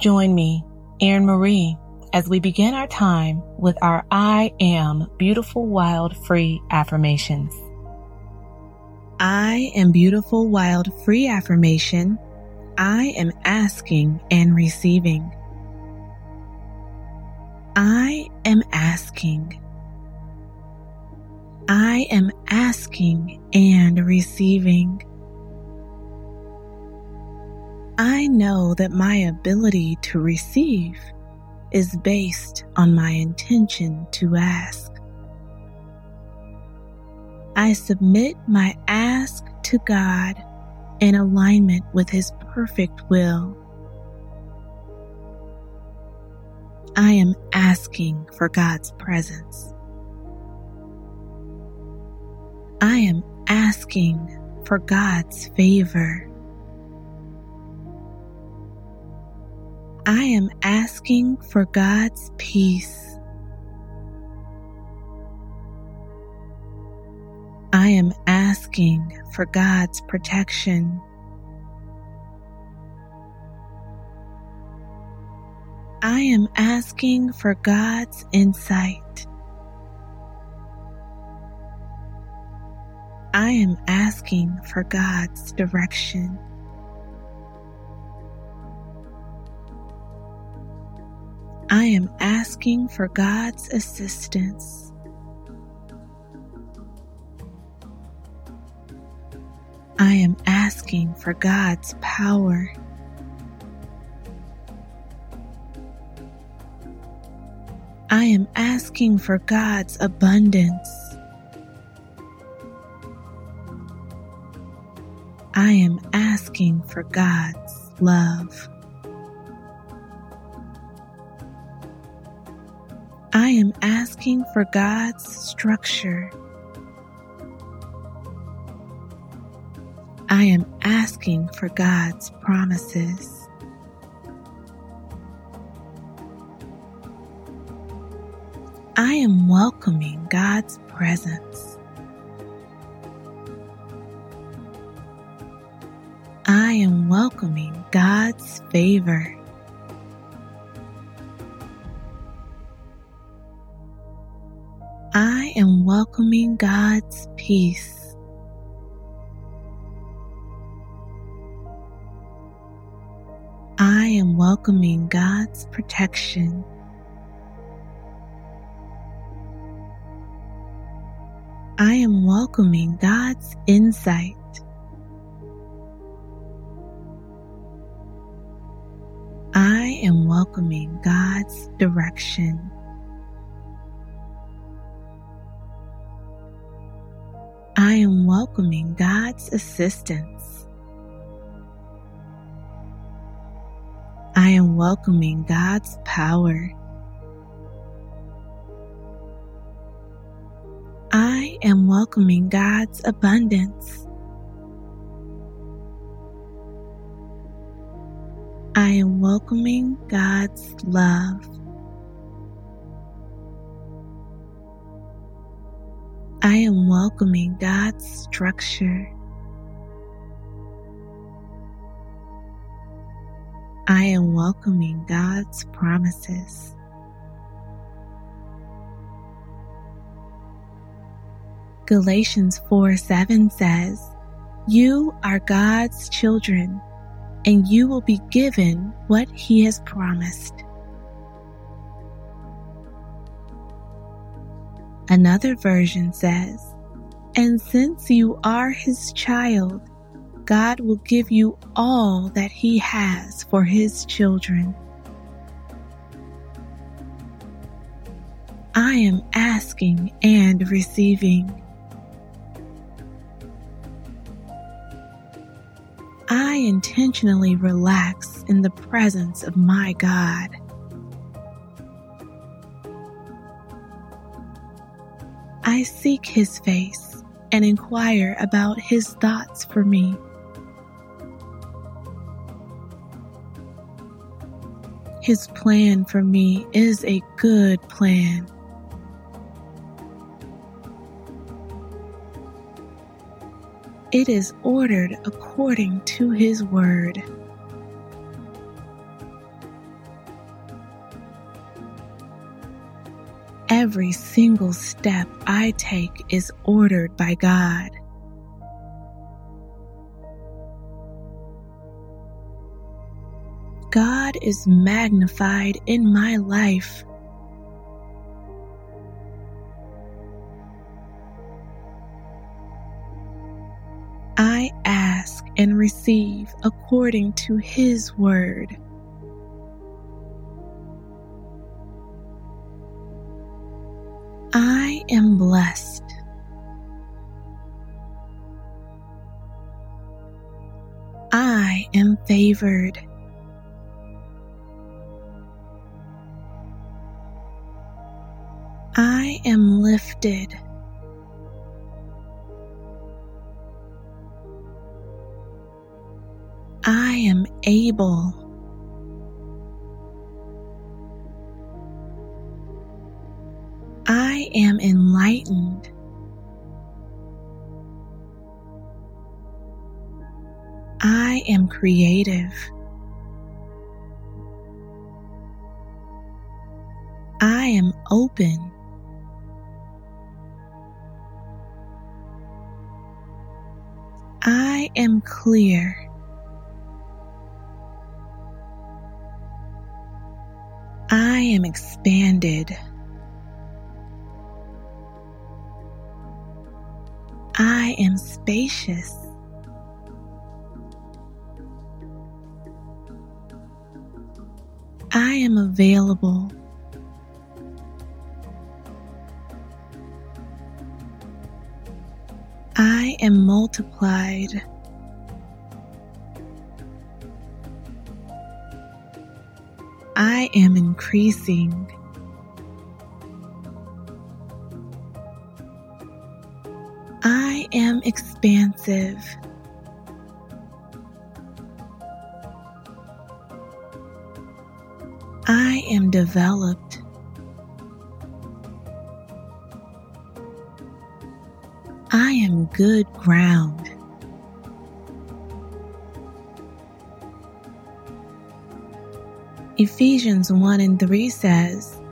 Join me, Erin Marie, as we begin our time with our I Am Beautiful Wild Free affirmations. I am beautiful, wild, free affirmation. I am asking and receiving. I am asking. I am asking and receiving. I know that my ability to receive is based on my intention to ask. I submit my ask to God in alignment with His perfect will. I am asking for God's presence. I am asking for God's favor. I am asking for God's peace. I am asking for God's protection. I am asking for God's insight. I am asking for God's direction. I am asking for God's assistance. I am asking for God's power. I am asking for God's abundance. I am asking for God's love. Asking for God's structure. I am asking for God's promises. I am welcoming God's presence. I am welcoming God's favor. Welcoming God's peace. I am welcoming God's protection. I am welcoming God's insight. I am welcoming God's direction. Welcoming God's assistance. I am welcoming God's power. I am welcoming God's abundance. I am welcoming God's love. I am welcoming God's structure. I am welcoming God's promises. Galatians 4 7 says, You are God's children, and you will be given what He has promised. Another version says, And since you are His child, God will give you all that He has for His children. I am asking and receiving. I intentionally relax in the presence of my God. I seek His face and inquire about His thoughts for me. His plan for me is a good plan. It is ordered according to His word. Every single step I take is ordered by God. God is magnified in my life. I ask and receive according to His word. I am lifted. I am able. I am enlightened. I am creative. I am open. Clear. I am expanded. I am spacious. I am available. I am multiplied. I am increasing. I am expansive. I am developed. I am good ground. Ephesians 1 and 3 says,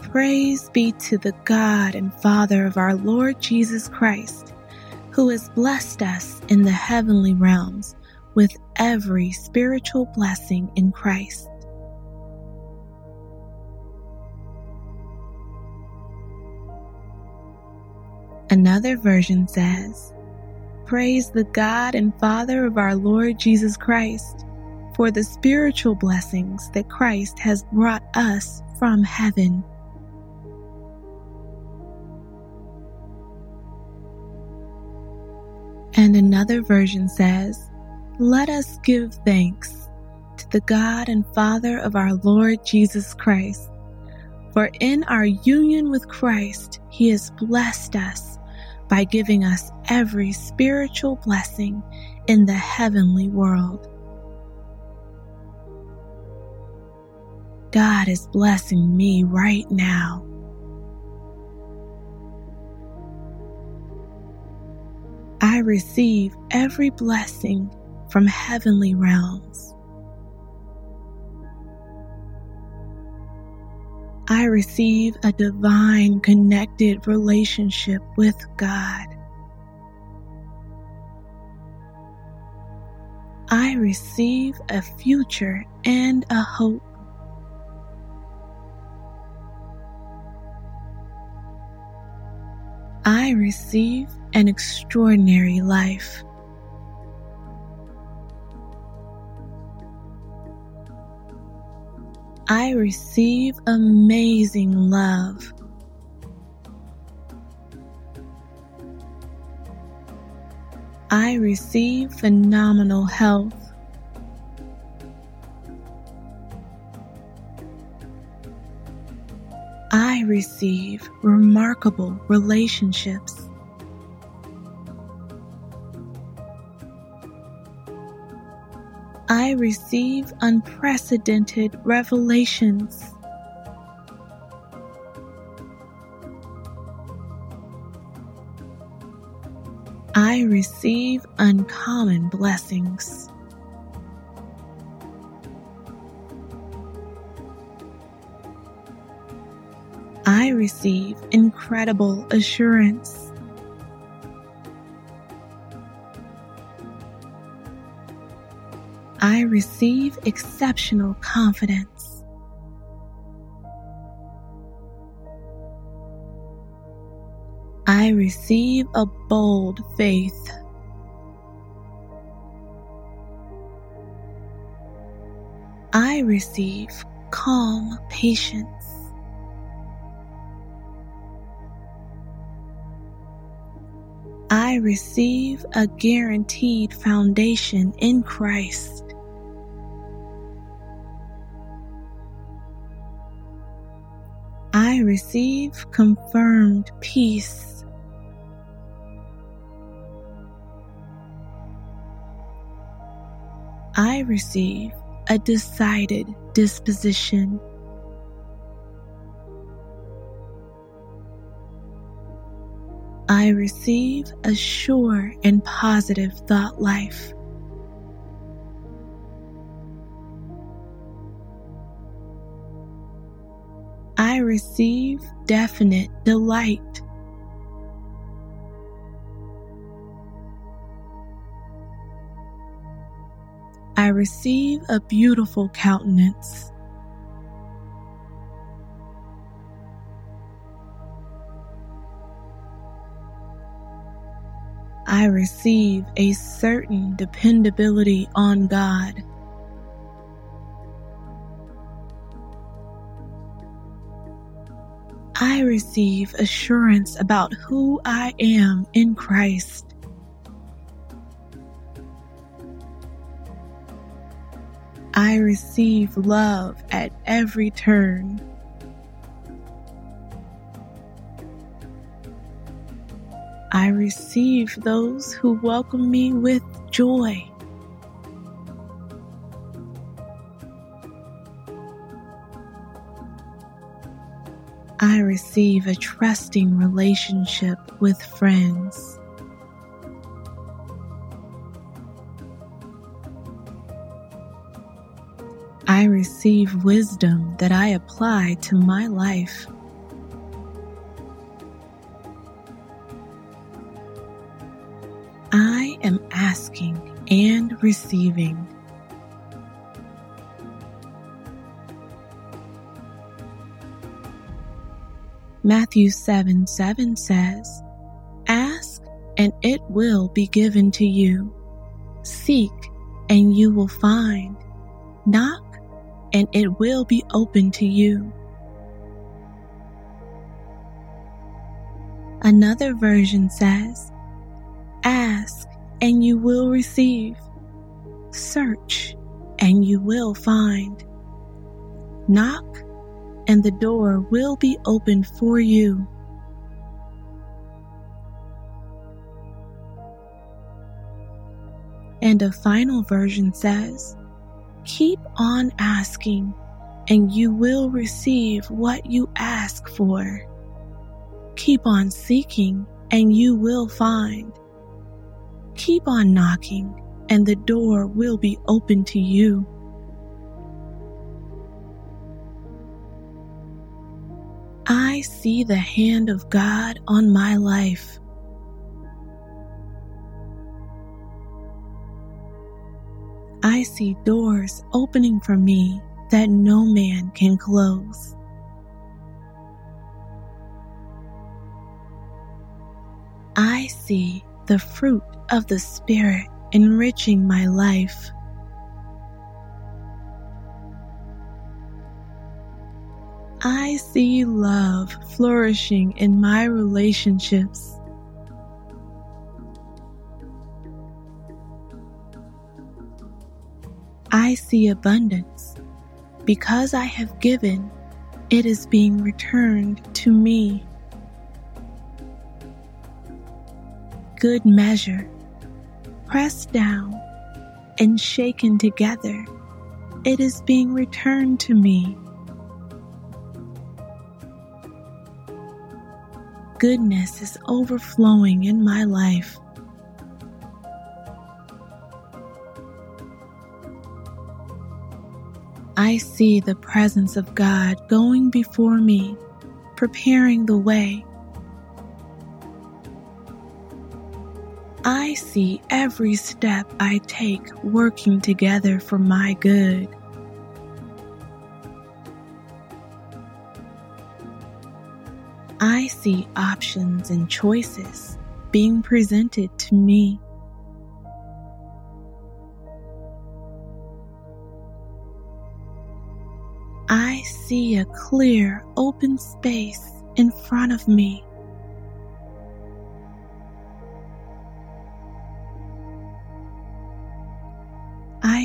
Praise be to the God and Father of our Lord Jesus Christ, who has blessed us in the heavenly realms with every spiritual blessing in Christ. Another version says, Praise the God and Father of our Lord Jesus Christ for the spiritual blessings that Christ has brought us from heaven. And another version says, Let us give thanks to the God and Father of our Lord Jesus Christ. For in our union with Christ, He has blessed us by giving us every spiritual blessing in the heavenly world. God is blessing me right now. I receive every blessing from heavenly realms. I receive a divine connected relationship with God. I receive a future and a hope. I receive an extraordinary life. I receive amazing love. I receive phenomenal health. Receive remarkable relationships. I receive unprecedented revelations. I receive uncommon blessings. Receive incredible assurance. I receive exceptional confidence. I receive a bold faith. I receive calm patience. I receive a guaranteed foundation in Christ. I receive confirmed peace. I receive a decided disposition. I receive a sure and positive thought life. I receive definite delight. I receive a beautiful countenance. I receive a certain dependability on God. I receive assurance about who I am in Christ. I receive love at every turn. Receive those who welcome me with joy. I receive a trusting relationship with friends. I receive wisdom that I apply to my life. Asking and receiving. Matthew 7 7 says, Ask and it will be given to you. Seek and you will find. Knock and it will be open to you. Another version says, Ask and you will receive. Search and you will find. Knock and the door will be opened for you. And a final version says, Keep on asking, and you will receive what you ask for. Keep on seeking, and you will find. Keep on knocking, and the door will be open to you. I see the hand of God on my life. I see doors opening for me that no man can close. I see the fruit of the Spirit enriching my life. I see love flourishing in my relationships. I see abundance. Because I have given, it is being returned to me. Good measure, pressed down and shaken together, it is being returned to me. Goodness is overflowing in my life. I see the presence of God going before me, preparing the way. I see every step I take working together for my good. I see options and choices being presented to me. I see a clear, open space in front of me.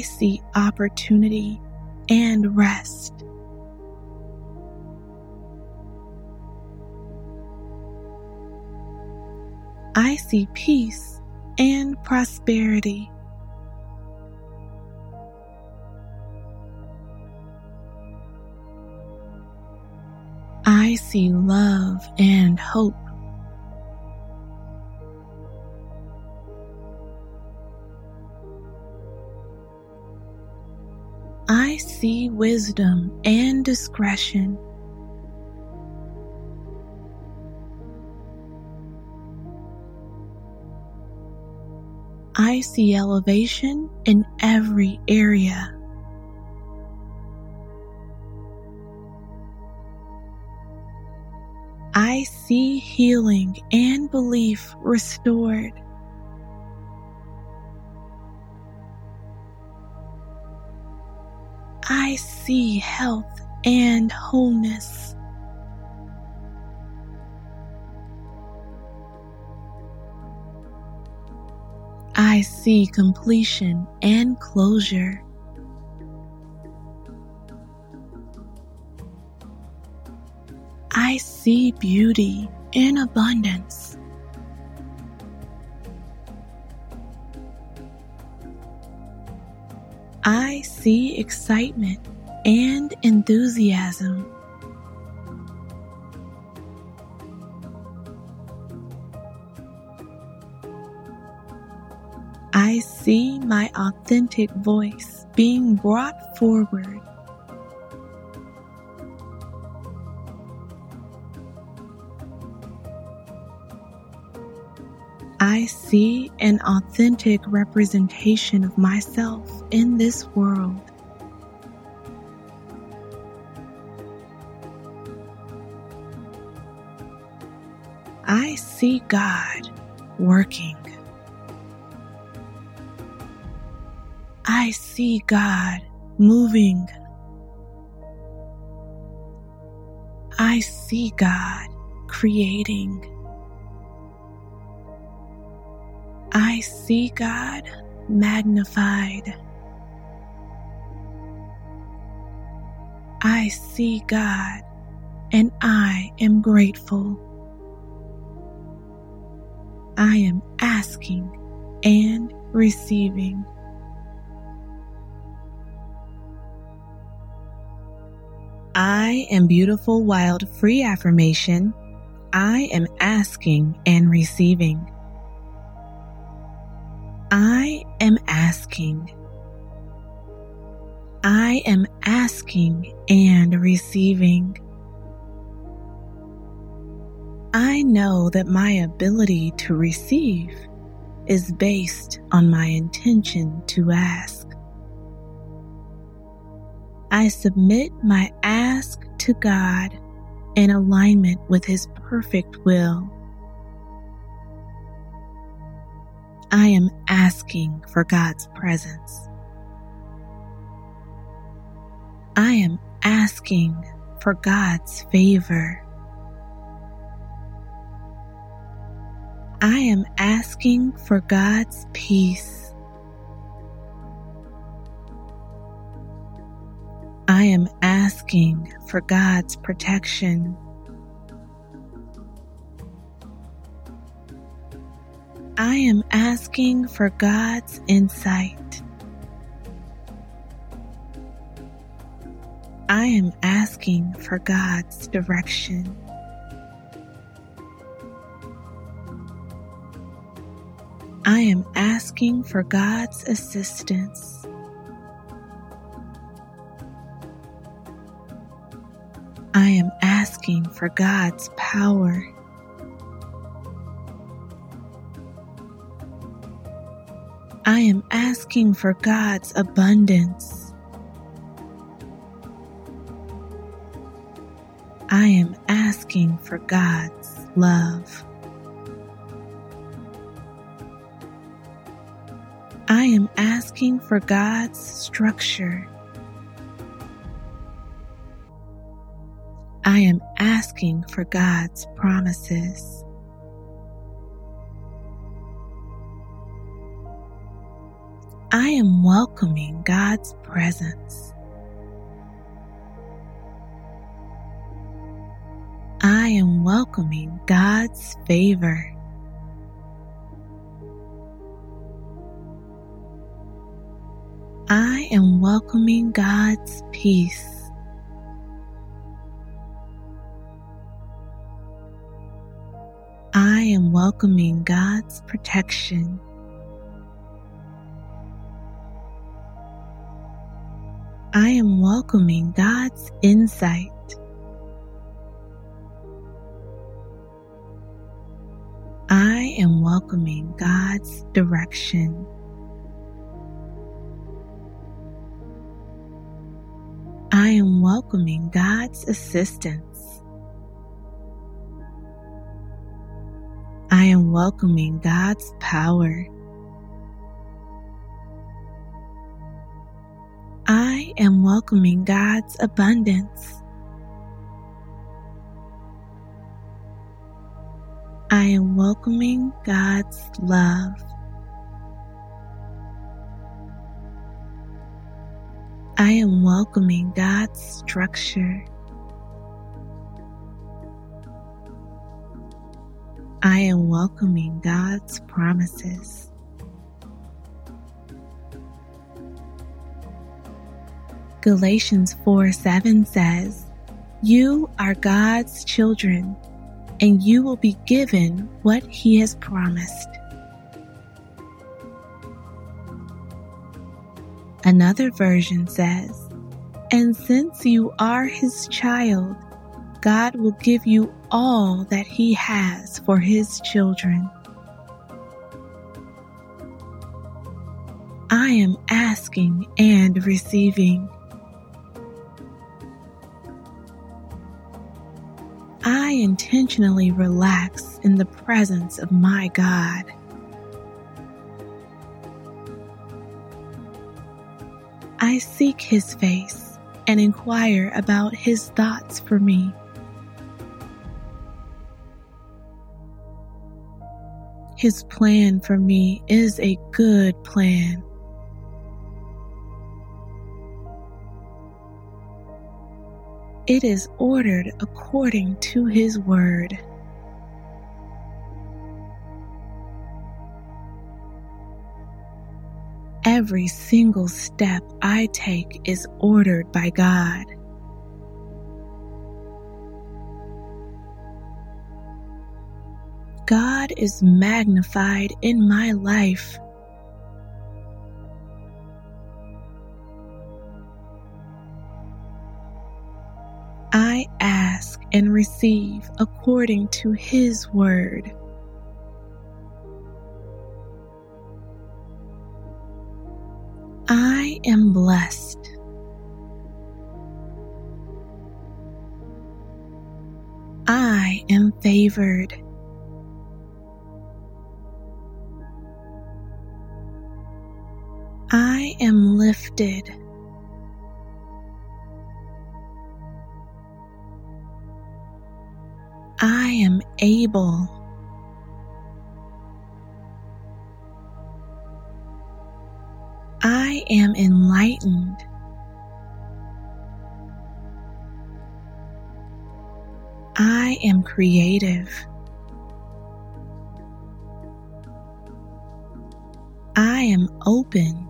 See opportunity and rest. I see peace and prosperity. I see love and hope. Wisdom and discretion. I see elevation in every area. I see healing and belief restored. I see health and wholeness. I see completion and closure. I see beauty in abundance. I see excitement and enthusiasm. I see my authentic voice being brought forward. I see an authentic representation of myself in this world. I see God working. I see God moving. I see God creating. I see God magnified. I see God and I am grateful. I am asking and receiving. I am beautiful, wild, free affirmation. I am asking and receiving. Asking. I am asking and receiving. I know that my ability to receive is based on my intention to ask. I submit my ask to God in alignment with His perfect will. I am asking for God's presence. I am asking for God's favor. I am asking for God's peace. I am asking for God's protection. I am asking for God's insight. I am asking for God's direction. I am asking for God's assistance. I am asking for God's power. I am asking for God's abundance. I am asking for God's love. I am asking for God's structure. I am asking for God's promises. Welcoming God's presence. I am welcoming God's favor. I am welcoming God's peace. I am welcoming God's protection. I am welcoming God's insight. I am welcoming God's direction. I am welcoming God's assistance. I am welcoming God's power. Am welcoming God's abundance. I am welcoming God's love. I am welcoming God's structure. I am welcoming God's promises. Galatians 4 7 says, You are God's children, and you will be given what He has promised. Another version says, And since you are His child, God will give you all that He has for His children. I am asking and receiving. I intentionally relax in the presence of my God. I seek His face and inquire about His thoughts for me. His plan for me is a good plan. It is ordered according to His word. Every single step I take is ordered by God. God is magnified in my life. And receive according to His word. I am blessed. I am favored. I am lifted. Able. I am enlightened. I am creative. I am open.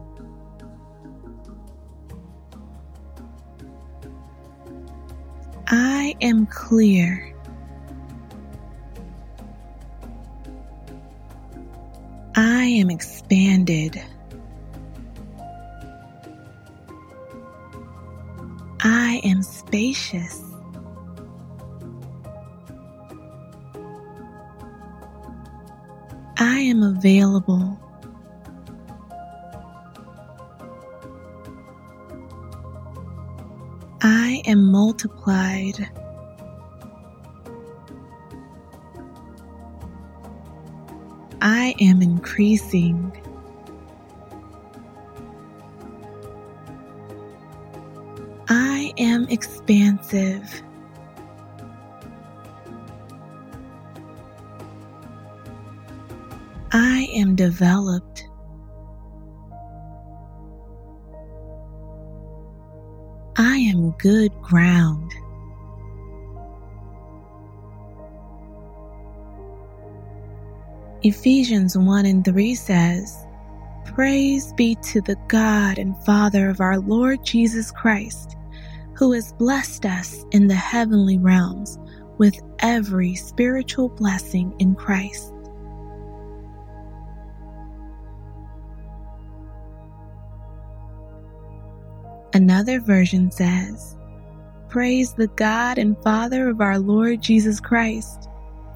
I am clear. I am expanded. I am spacious. I am available. I am multiplied. Am increasing. I am expansive. I am developed. I am good ground. Ephesians 1 and 3 says, Praise be to the God and Father of our Lord Jesus Christ, who has blessed us in the heavenly realms with every spiritual blessing in Christ. Another version says, Praise the God and Father of our Lord Jesus Christ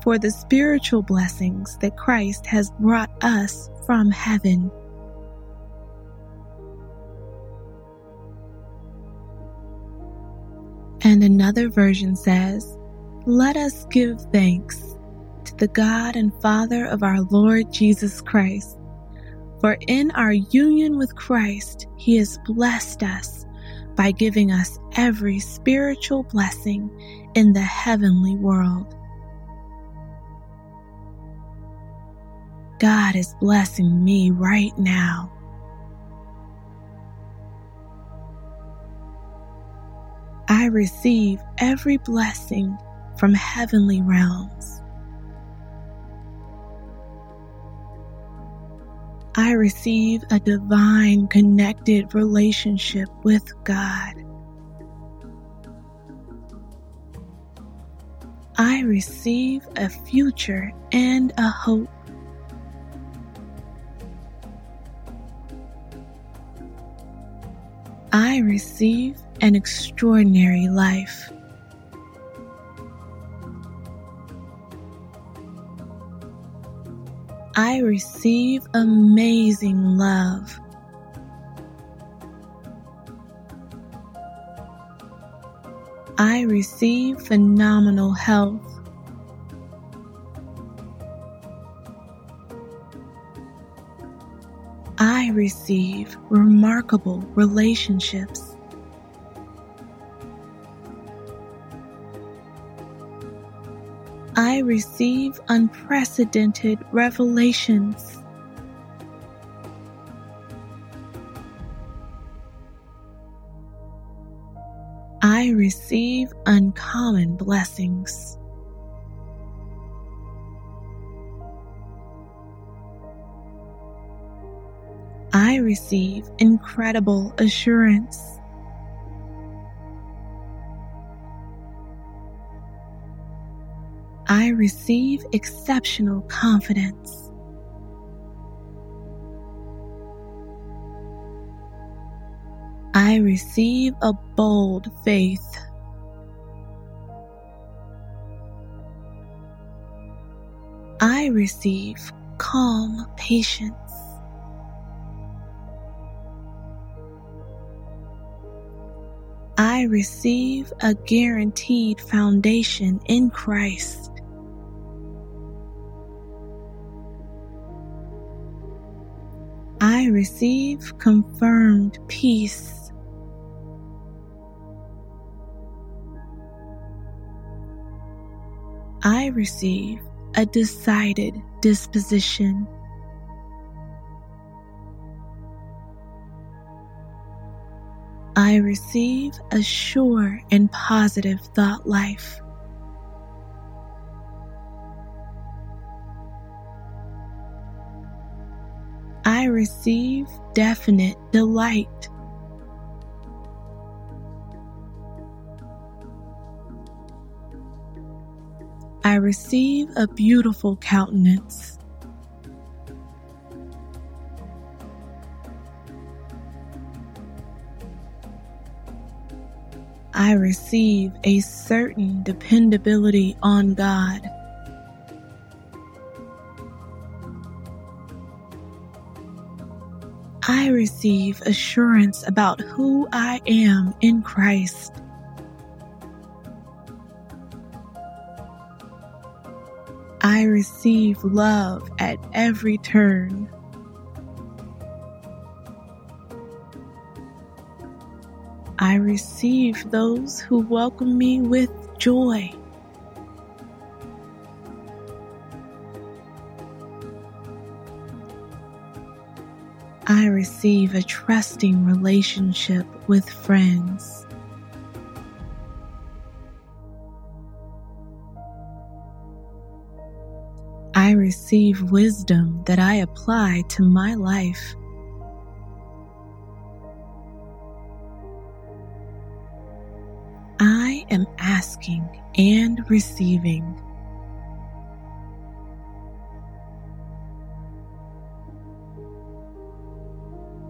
for the spiritual blessings that Christ has brought us from heaven. And another version says, Let us give thanks to the God and Father of our Lord Jesus Christ. For in our union with Christ, He has blessed us by giving us every spiritual blessing in the heavenly world. God is blessing me right now. I receive every blessing from heavenly realms. I receive a divine connected relationship with God. I receive a future and a hope. I receive an extraordinary life. I receive amazing love. I receive phenomenal health. I receive remarkable relationships. I receive unprecedented revelations. I receive uncommon blessings. I receive incredible assurance. I receive exceptional confidence. I receive a bold faith. I receive calm patience. I receive a guaranteed foundation in Christ. I receive confirmed peace. I receive a decided disposition. I receive a sure and positive thought life. I receive definite delight. I receive a beautiful countenance. I receive a certain dependability on God. I receive assurance about who I am in Christ. I receive love at every turn. I receive those who welcome me with joy. I receive a trusting relationship with friends. I receive wisdom that I apply to my life. Asking and receiving.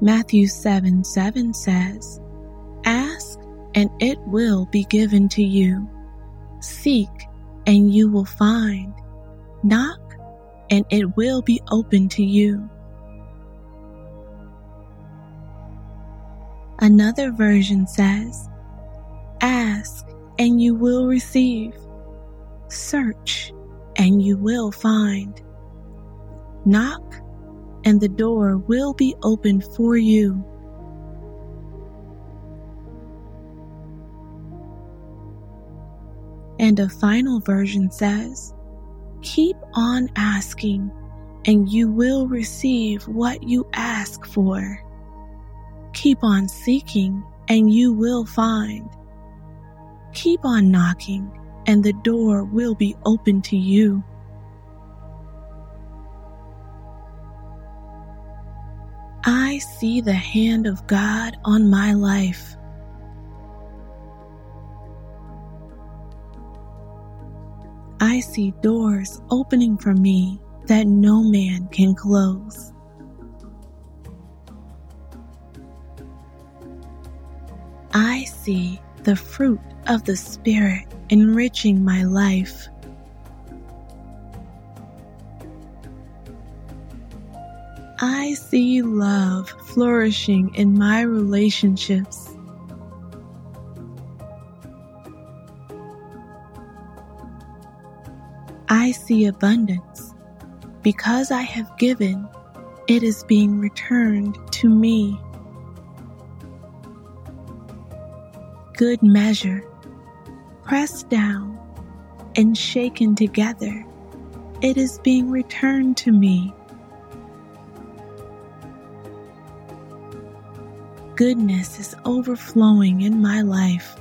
Matthew 7 7 says, Ask and it will be given to you. Seek and you will find. Knock and it will be open to you. Another version says, Ask and you will receive. Search and you will find. Knock and the door will be opened for you. And a final version says, Keep on asking, and you will receive what you ask for. Keep on seeking, and you will find. Keep on knocking, and the door will be open to you. I see the hand of God on my life. I see doors opening for me that no man can close. I see the fruit of the Spirit enriching my life. I see love flourishing in my relationships. I see abundance. Because I have given, it is being returned to me. Good measure, pressed down and shaken together, it is being returned to me. goodness is overflowing in my life.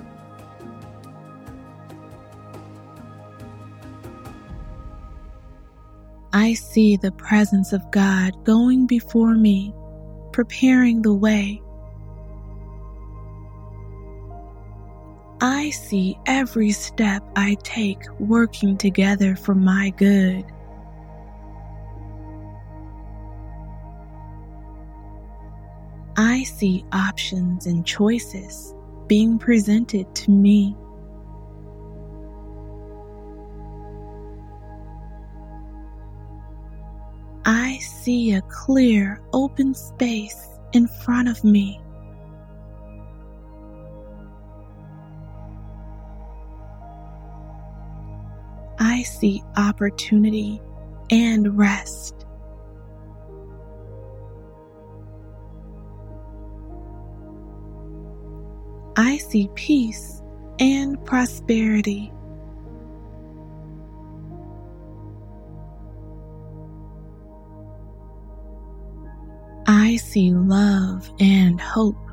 I see the presence of God going before me, preparing the way. I see every step I take working together for my good. I see options and choices being presented to me. I see a clear, open space in front of me. I see opportunity and rest. I see peace and prosperity. I see love and hope.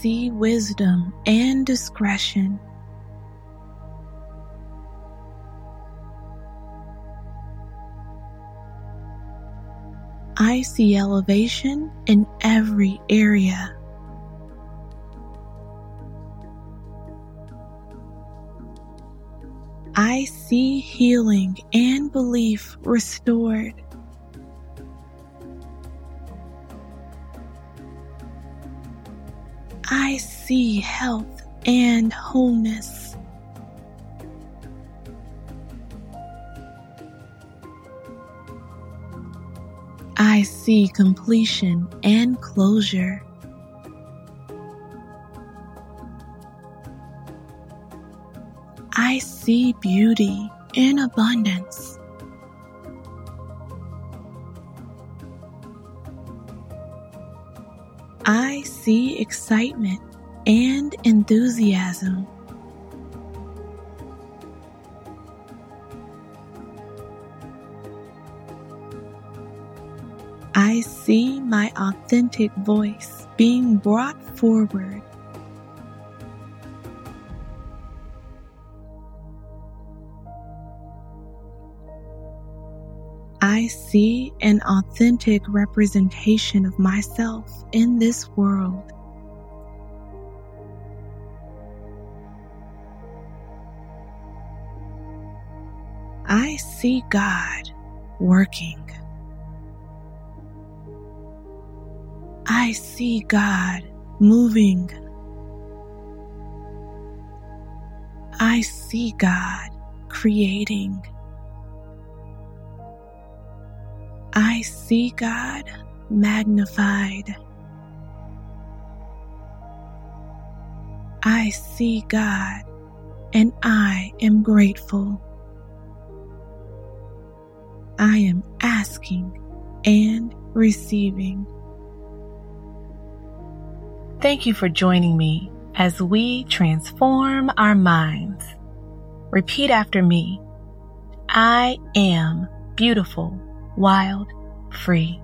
See wisdom and discretion. I see elevation in every area. I see healing and belief restored. I see health and wholeness. I see completion and closure. I see beauty in abundance. See excitement and enthusiasm. I see my authentic voice being brought forward. See an authentic representation of myself in this world. I see God working. I see God moving. I see God creating. I see God magnified. I see God and I am grateful. I am asking and receiving. Thank you for joining me as we transform our minds. Repeat after me I am beautiful, wild, free.